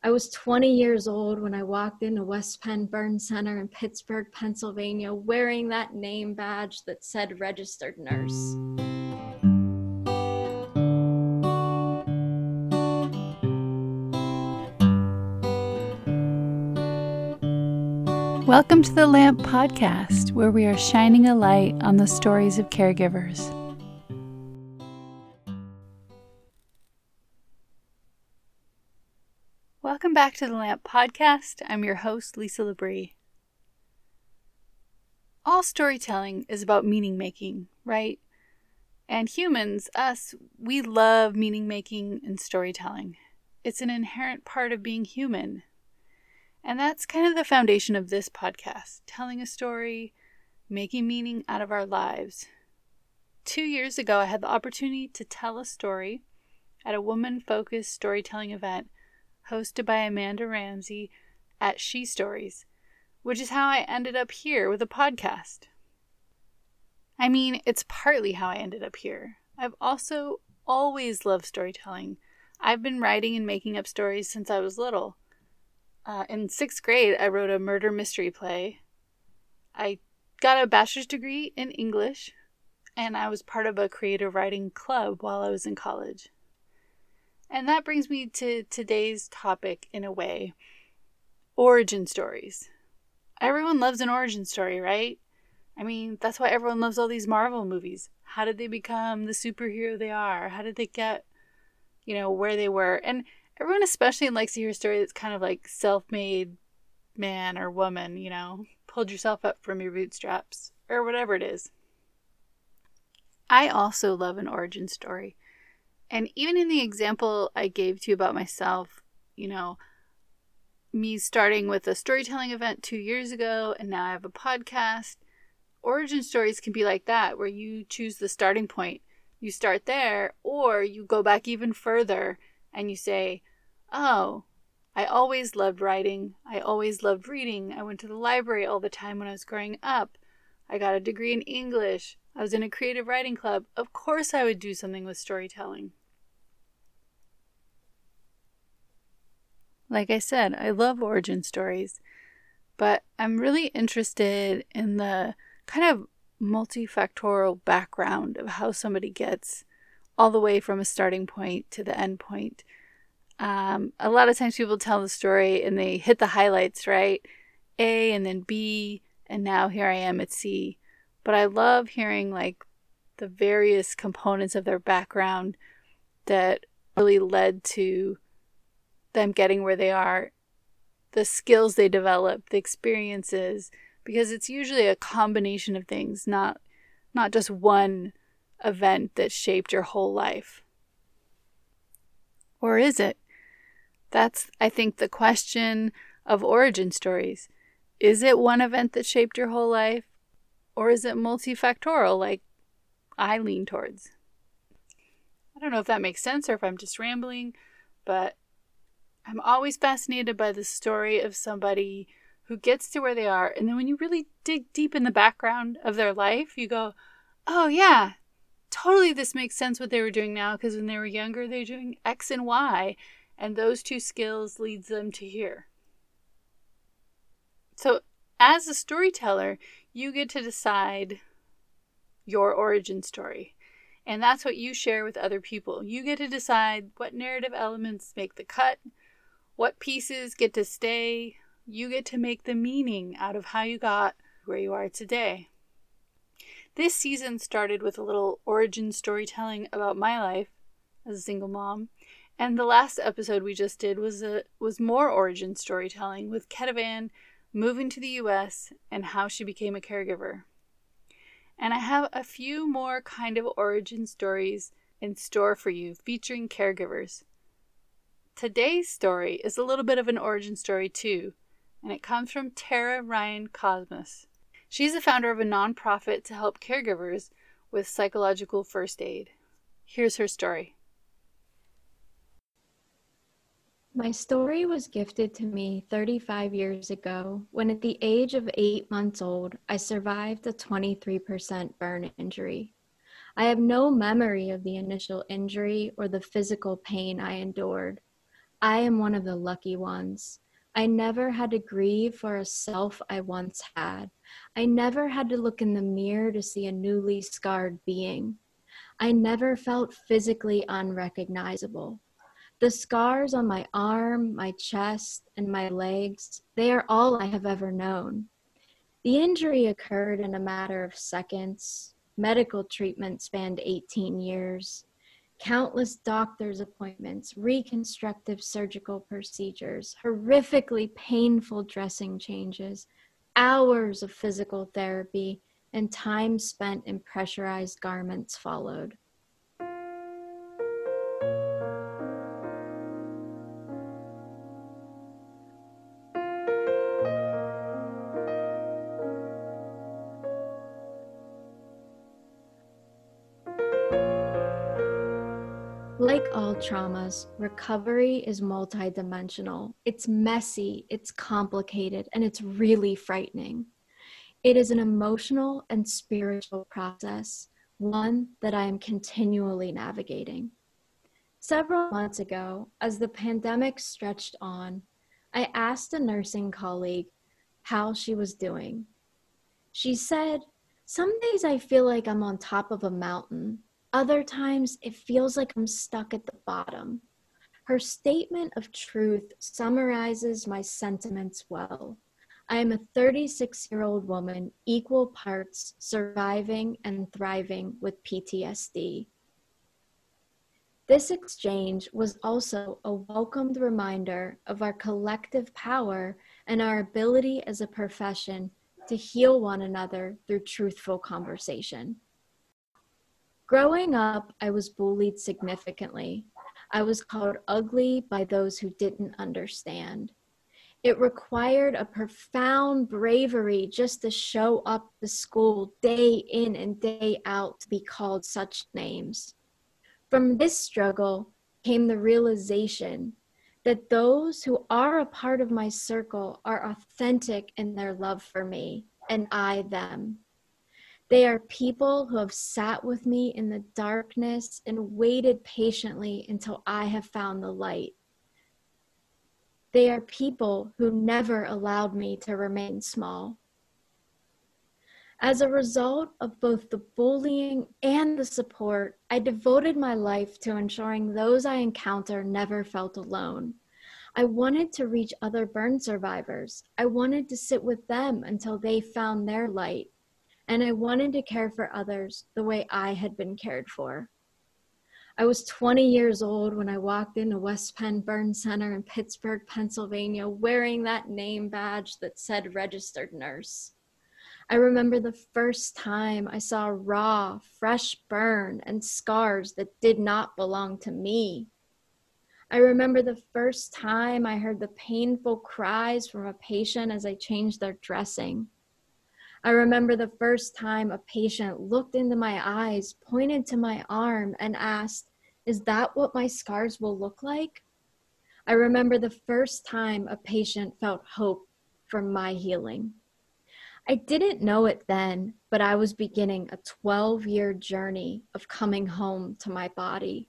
I was 20 years old when I walked into West Penn Burn Center in Pittsburgh, Pennsylvania, wearing that name badge that said registered nurse. Welcome to the Lamp Podcast, where we are shining a light on the stories of caregivers. Back to the Lamp Podcast. I'm your host, Lisa Labrie. All storytelling is about meaning making, right? And humans, us, we love meaning making and storytelling. It's an inherent part of being human. And that's kind of the foundation of this podcast telling a story, making meaning out of our lives. Two years ago, I had the opportunity to tell a story at a woman focused storytelling event hosted by Amanda Ramsey at She Stories, which is how I ended up here with a podcast. I mean, it's partly how I ended up here. I've also always loved storytelling. I've been writing and making up stories since I was little. Uh, in sixth grade, I wrote a murder mystery play. I got a bachelor's degree in English, and I was part of a creative writing club while I was in college. And that brings me to today's topic in a way origin stories. Everyone loves an origin story, right? I mean, that's why everyone loves all these Marvel movies. How did they become the superhero they are? How did they get, you know, where they were? And everyone especially likes to hear a story that's kind of like self made man or woman, you know, pulled yourself up from your bootstraps or whatever it is. I also love an origin story. And even in the example I gave to you about myself, you know, me starting with a storytelling event two years ago, and now I have a podcast. Origin stories can be like that, where you choose the starting point. You start there, or you go back even further and you say, Oh, I always loved writing. I always loved reading. I went to the library all the time when I was growing up. I got a degree in English. I was in a creative writing club. Of course, I would do something with storytelling. Like I said, I love origin stories, but I'm really interested in the kind of multifactorial background of how somebody gets all the way from a starting point to the end point. Um, a lot of times people tell the story and they hit the highlights, right? A and then B, and now here I am at C. But I love hearing like the various components of their background that really led to them getting where they are, the skills they develop, the experiences, because it's usually a combination of things, not not just one event that shaped your whole life. Or is it? That's I think the question of origin stories. Is it one event that shaped your whole life or is it multifactorial like I lean towards? I don't know if that makes sense or if I'm just rambling, but I'm always fascinated by the story of somebody who gets to where they are. And then when you really dig deep in the background of their life, you go, oh, yeah, totally this makes sense what they were doing now because when they were younger, they were doing X and Y. And those two skills leads them to here. So, as a storyteller, you get to decide your origin story. And that's what you share with other people. You get to decide what narrative elements make the cut, what pieces get to stay? You get to make the meaning out of how you got where you are today. This season started with a little origin storytelling about my life as a single mom, and the last episode we just did was a was more origin storytelling with Ketavan moving to the US and how she became a caregiver. And I have a few more kind of origin stories in store for you featuring caregivers. Today's story is a little bit of an origin story, too, and it comes from Tara Ryan Kosmas. She's the founder of a nonprofit to help caregivers with psychological first aid. Here's her story. My story was gifted to me 35 years ago when, at the age of eight months old, I survived a 23% burn injury. I have no memory of the initial injury or the physical pain I endured I am one of the lucky ones. I never had to grieve for a self I once had. I never had to look in the mirror to see a newly scarred being. I never felt physically unrecognizable. The scars on my arm, my chest, and my legs, they are all I have ever known. The injury occurred in a matter of seconds. Medical treatment spanned 18 years. Countless doctor's appointments, reconstructive surgical procedures, horrifically painful dressing changes, hours of physical therapy, and time spent in pressurized garments followed. Like all traumas, recovery is multidimensional. It's messy, it's complicated, and it's really frightening. It is an emotional and spiritual process, one that I am continually navigating. Several months ago, as the pandemic stretched on, I asked a nursing colleague how she was doing. She said, Some days I feel like I'm on top of a mountain other times, it feels like I'm stuck at the bottom. Her statement of truth summarizes my sentiments well. I am a 36 year old woman, equal parts surviving and thriving with PTSD. This exchange was also a welcomed reminder of our collective power and our ability as a profession to heal one another through truthful conversation. Growing up, I was bullied significantly. I was called ugly by those who didn't understand. It required a profound bravery just to show up to school day in and day out to be called such names. From this struggle came the realization that those who are a part of my circle are authentic in their love for me, and I them. They are people who have sat with me in the darkness and waited patiently until I have found the light. They are people who never allowed me to remain small. As a result of both the bullying and the support, I devoted my life to ensuring those I encounter never felt alone. I wanted to reach other burn survivors. I wanted to sit with them until they found their light and I wanted to care for others the way I had been cared for. I was 20 years old when I walked into West Penn Burn Center in Pittsburgh, Pennsylvania, wearing that name badge that said registered nurse. I remember the first time I saw raw, fresh burn and scars that did not belong to me. I remember the first time I heard the painful cries from a patient as I changed their dressing. I remember the first time a patient looked into my eyes, pointed to my arm, and asked, Is that what my scars will look like? I remember the first time a patient felt hope from my healing. I didn't know it then, but I was beginning a 12 year journey of coming home to my body,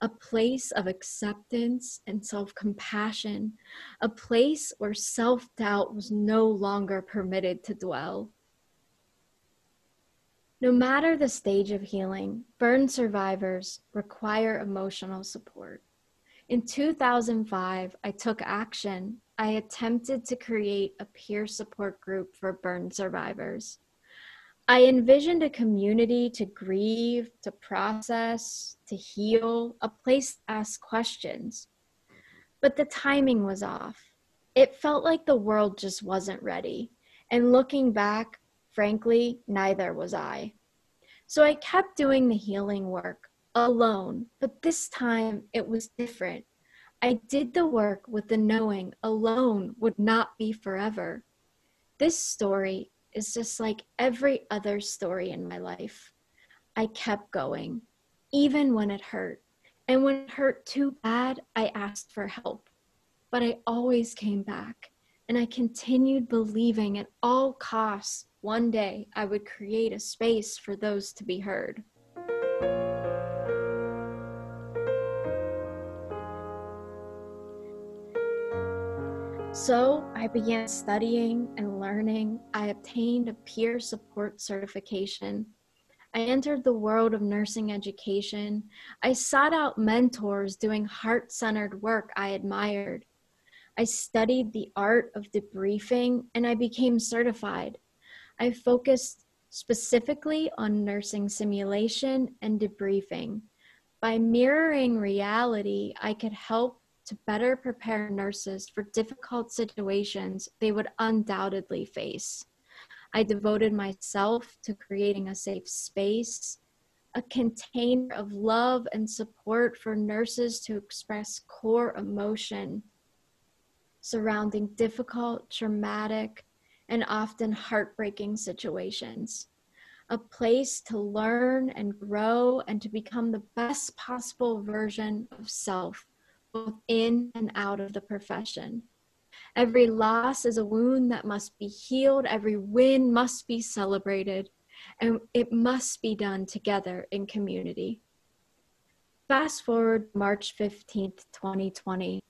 a place of acceptance and self compassion, a place where self doubt was no longer permitted to dwell. No matter the stage of healing, burn survivors require emotional support. In 2005, I took action. I attempted to create a peer support group for burn survivors. I envisioned a community to grieve, to process, to heal, a place to ask questions. But the timing was off. It felt like the world just wasn't ready. And looking back, Frankly, neither was I. So I kept doing the healing work alone, but this time it was different. I did the work with the knowing alone would not be forever. This story is just like every other story in my life. I kept going, even when it hurt. And when it hurt too bad, I asked for help. But I always came back, and I continued believing at all costs one day I would create a space for those to be heard. So I began studying and learning. I obtained a peer support certification. I entered the world of nursing education. I sought out mentors doing heart centered work I admired. I studied the art of debriefing and I became certified. I focused specifically on nursing simulation and debriefing. By mirroring reality, I could help to better prepare nurses for difficult situations they would undoubtedly face. I devoted myself to creating a safe space, a container of love and support for nurses to express core emotion surrounding difficult, traumatic, and often heartbreaking situations. A place to learn and grow and to become the best possible version of self both in and out of the profession. Every loss is a wound that must be healed, every win must be celebrated, and it must be done together in community. Fast forward March 15th, 2020.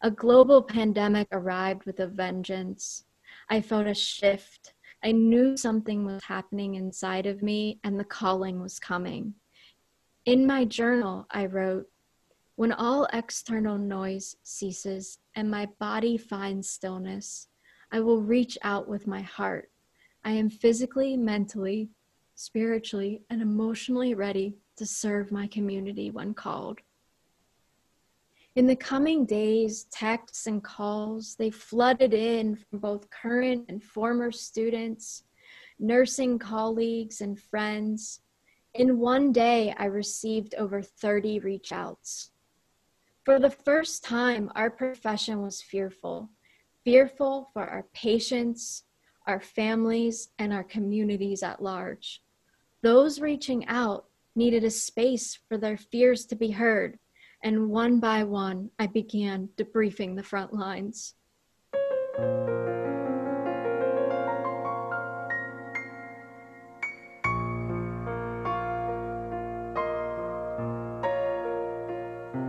A global pandemic arrived with a vengeance. I felt a shift. I knew something was happening inside of me and the calling was coming. In my journal, I wrote, when all external noise ceases and my body finds stillness, I will reach out with my heart. I am physically, mentally, spiritually, and emotionally ready to serve my community when called. In the coming days, texts and calls, they flooded in from both current and former students, nursing colleagues, and friends. In one day, I received over 30 reach outs. For the first time, our profession was fearful fearful for our patients, our families, and our communities at large. Those reaching out needed a space for their fears to be heard, and one by one, I began debriefing the front lines.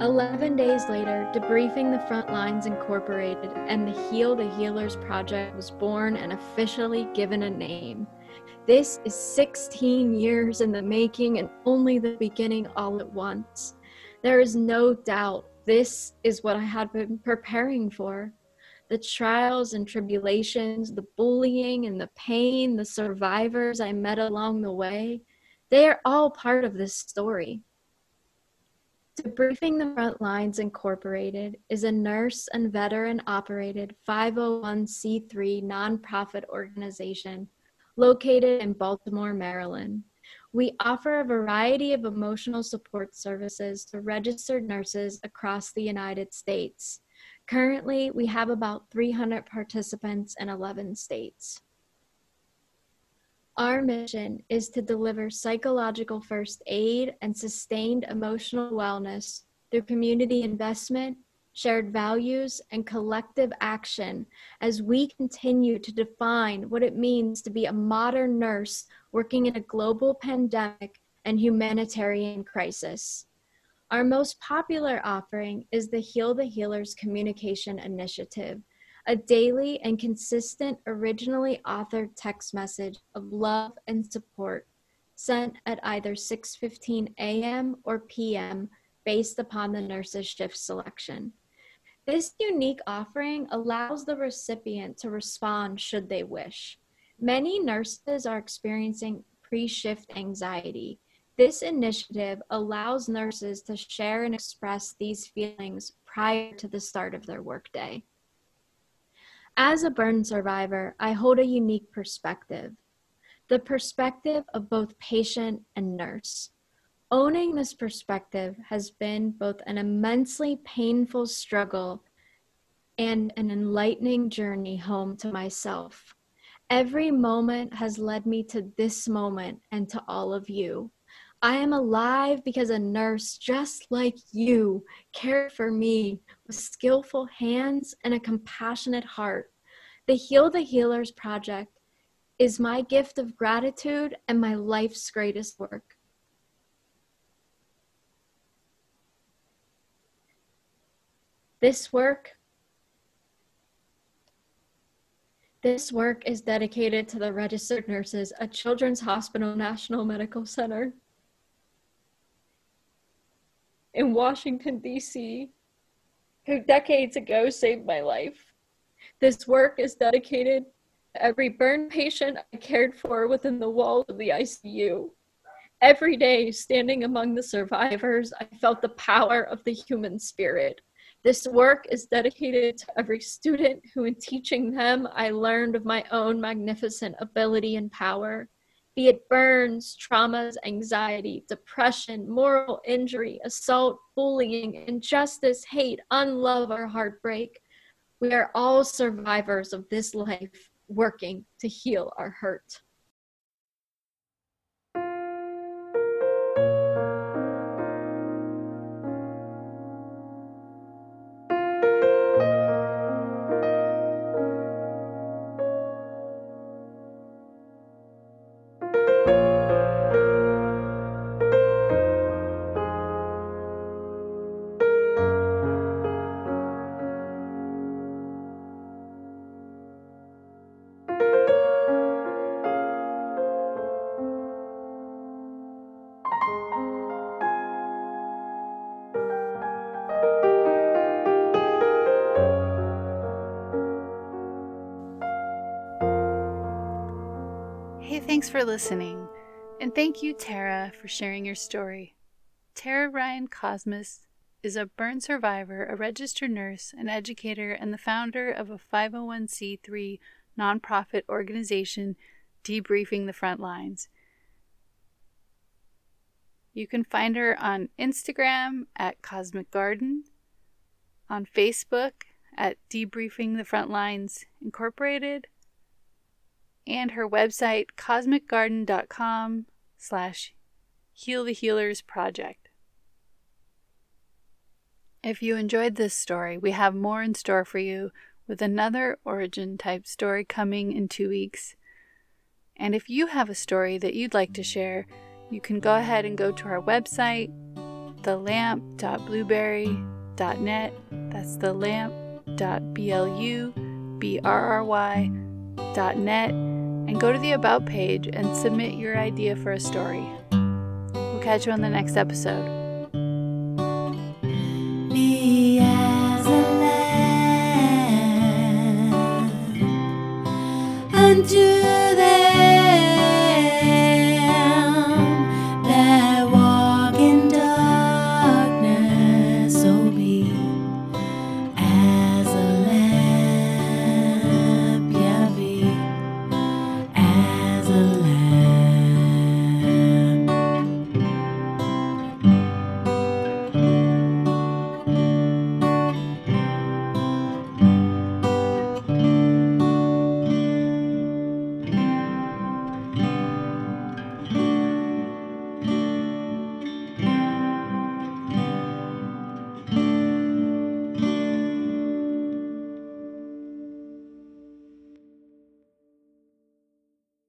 11 days later, Debriefing the Front Lines Incorporated and the Heal the Healers Project was born and officially given a name. This is 16 years in the making and only the beginning all at once. There is no doubt this is what I had been preparing for. The trials and tribulations, the bullying and the pain, the survivors I met along the way, they are all part of this story. Debriefing the Front Lines Incorporated is a nurse and veteran operated 501c3 nonprofit organization located in Baltimore, Maryland. We offer a variety of emotional support services to registered nurses across the United States. Currently, we have about 300 participants in 11 states. Our mission is to deliver psychological first aid and sustained emotional wellness through community investment, shared values, and collective action as we continue to define what it means to be a modern nurse working in a global pandemic and humanitarian crisis. Our most popular offering is the Heal the Healers Communication Initiative a daily and consistent originally authored text message of love and support sent at either 6:15 a.m. or p.m. based upon the nurse's shift selection. This unique offering allows the recipient to respond should they wish. Many nurses are experiencing pre-shift anxiety. This initiative allows nurses to share and express these feelings prior to the start of their workday. As a burn survivor, I hold a unique perspective the perspective of both patient and nurse. Owning this perspective has been both an immensely painful struggle and an enlightening journey home to myself. Every moment has led me to this moment and to all of you. I am alive because a nurse just like you cared for me with skillful hands and a compassionate heart. The Heal the Healers Project is my gift of gratitude and my life's greatest work. This work This work is dedicated to the registered nurses at Children's Hospital National Medical Center in Washington, D.C., who decades ago saved my life. This work is dedicated to every burn patient I cared for within the walls of the ICU. Every day, standing among the survivors, I felt the power of the human spirit. This work is dedicated to every student who, in teaching them, I learned of my own magnificent ability and power. Be it burns, traumas, anxiety, depression, moral injury, assault, bullying, injustice, hate, unlove, or heartbreak. We are all survivors of this life working to heal our hurt. Thanks for listening. And thank you, Tara, for sharing your story. Tara Ryan Kosmas is a burn survivor, a registered nurse, an educator, and the founder of a 501c3 nonprofit organization, Debriefing the Front Lines. You can find her on Instagram at Kosmic Garden, on Facebook at Debriefing the Front Lines Incorporated, and her website kosmicgarden.com slash heal the healers project. If you enjoyed this story we have more in store for you with another origin type story coming in two weeks. And if you have a story that you'd like to share you can go ahead and go to our website thelamp.blubrry.net that's thelamp.blubrry.net and go to the About page and submit your idea for a story. We'll catch you on the next episode. Unto